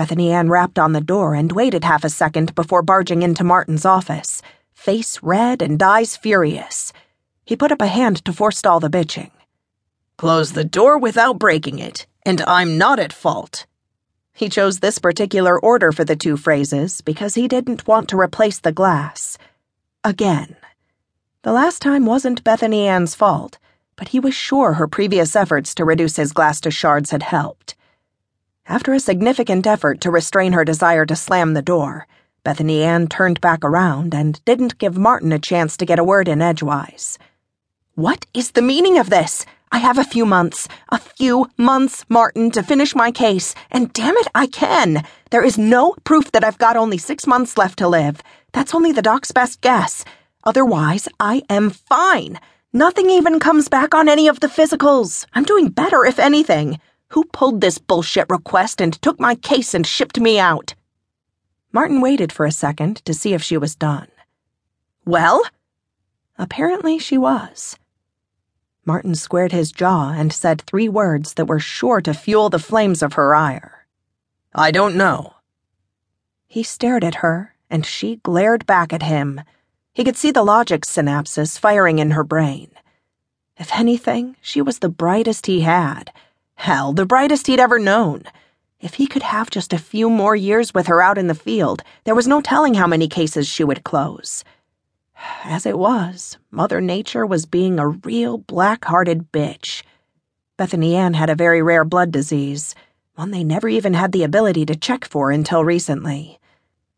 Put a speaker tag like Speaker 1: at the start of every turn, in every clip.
Speaker 1: Bethany Anne rapped on the door and waited half a second before barging into Martin's office, face red and eyes furious. He put up a hand to forestall the bitching.
Speaker 2: Close the door without breaking it, and I'm not at fault.
Speaker 1: He chose this particular order for the two phrases because he didn't want to replace the glass. Again. The last time wasn't Bethany Anne's fault, but he was sure her previous efforts to reduce his glass to shards had helped. After a significant effort to restrain her desire to slam the door, Bethany Anne turned back around and didn't give Martin a chance to get a word in edgewise. What is the meaning of this? I have a few months, a few months, Martin, to finish my case, and damn it, I can. There is no proof that I've got only six months left to live. That's only the doc's best guess. Otherwise, I am fine. Nothing even comes back on any of the physicals. I'm doing better, if anything. Who pulled this bullshit request and took my case and shipped me out? Martin waited for a second to see if she was done. Well? Apparently she was. Martin squared his jaw and said three words that were sure to fuel the flames of her ire.
Speaker 2: I don't know.
Speaker 1: He stared at her, and she glared back at him. He could see the logic synapses firing in her brain. If anything, she was the brightest he had. Hell, the brightest he'd ever known. If he could have just a few more years with her out in the field, there was no telling how many cases she would close. As it was, Mother Nature was being a real black hearted bitch. Bethany Anne had a very rare blood disease, one they never even had the ability to check for until recently.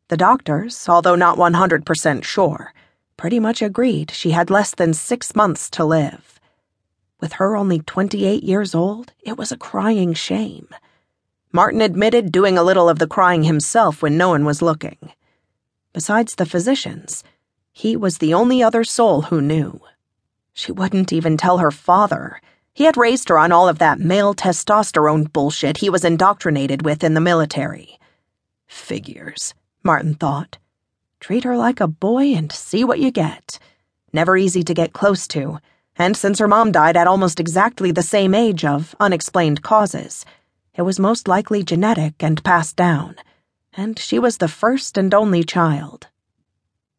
Speaker 1: The doctors, although not 100% sure, pretty much agreed she had less than six months to live. With her only 28 years old, it was a crying shame. Martin admitted doing a little of the crying himself when no one was looking. Besides the physicians, he was the only other soul who knew. She wouldn't even tell her father. He had raised her on all of that male testosterone bullshit he was indoctrinated with in the military. Figures, Martin thought. Treat her like a boy and see what you get. Never easy to get close to, and since her mom died at almost exactly the same age of unexplained causes, it was most likely genetic and passed down, and she was the first and only child.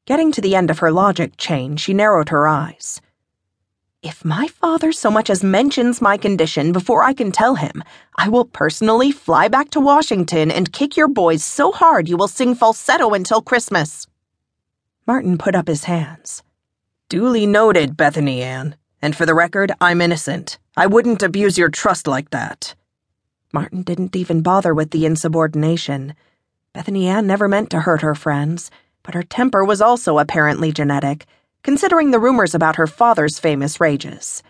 Speaker 1: Getting to the end of her logic chain, she narrowed her eyes. If my father so much as mentions my condition before I can tell him, I will personally fly back to Washington and kick your boys so hard you will sing falsetto until Christmas. Martin put up his hands.
Speaker 2: Duly noted, Bethany Anne. And for the record, I'm innocent. I wouldn't abuse your trust like that.
Speaker 1: Martin didn't even bother with the insubordination. Bethany Anne never meant to hurt her friends but her temper was also apparently genetic, considering the rumors about her father's famous rages.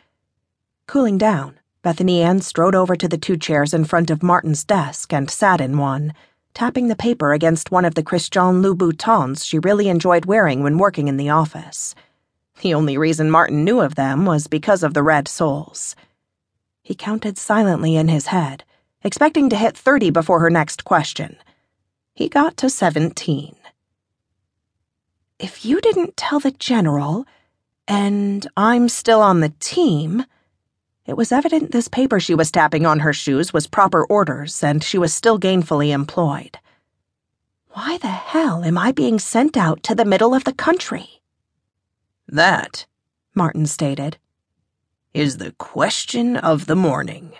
Speaker 1: Cooling down, Bethany Anne strode over to the two chairs in front of Martin's desk and sat in one, tapping the paper against one of the Christian Louboutins she really enjoyed wearing when working in the office. The only reason Martin knew of them was because of the red soles. He counted silently in his head, expecting to hit 30 before her next question. He got to 17. If you didn't tell the general, and I'm still on the team, it was evident this paper she was tapping on her shoes was proper orders and she was still gainfully employed. Why the hell am I being sent out to the middle of the country?
Speaker 2: That,
Speaker 1: Martin stated,
Speaker 2: is the question of the morning.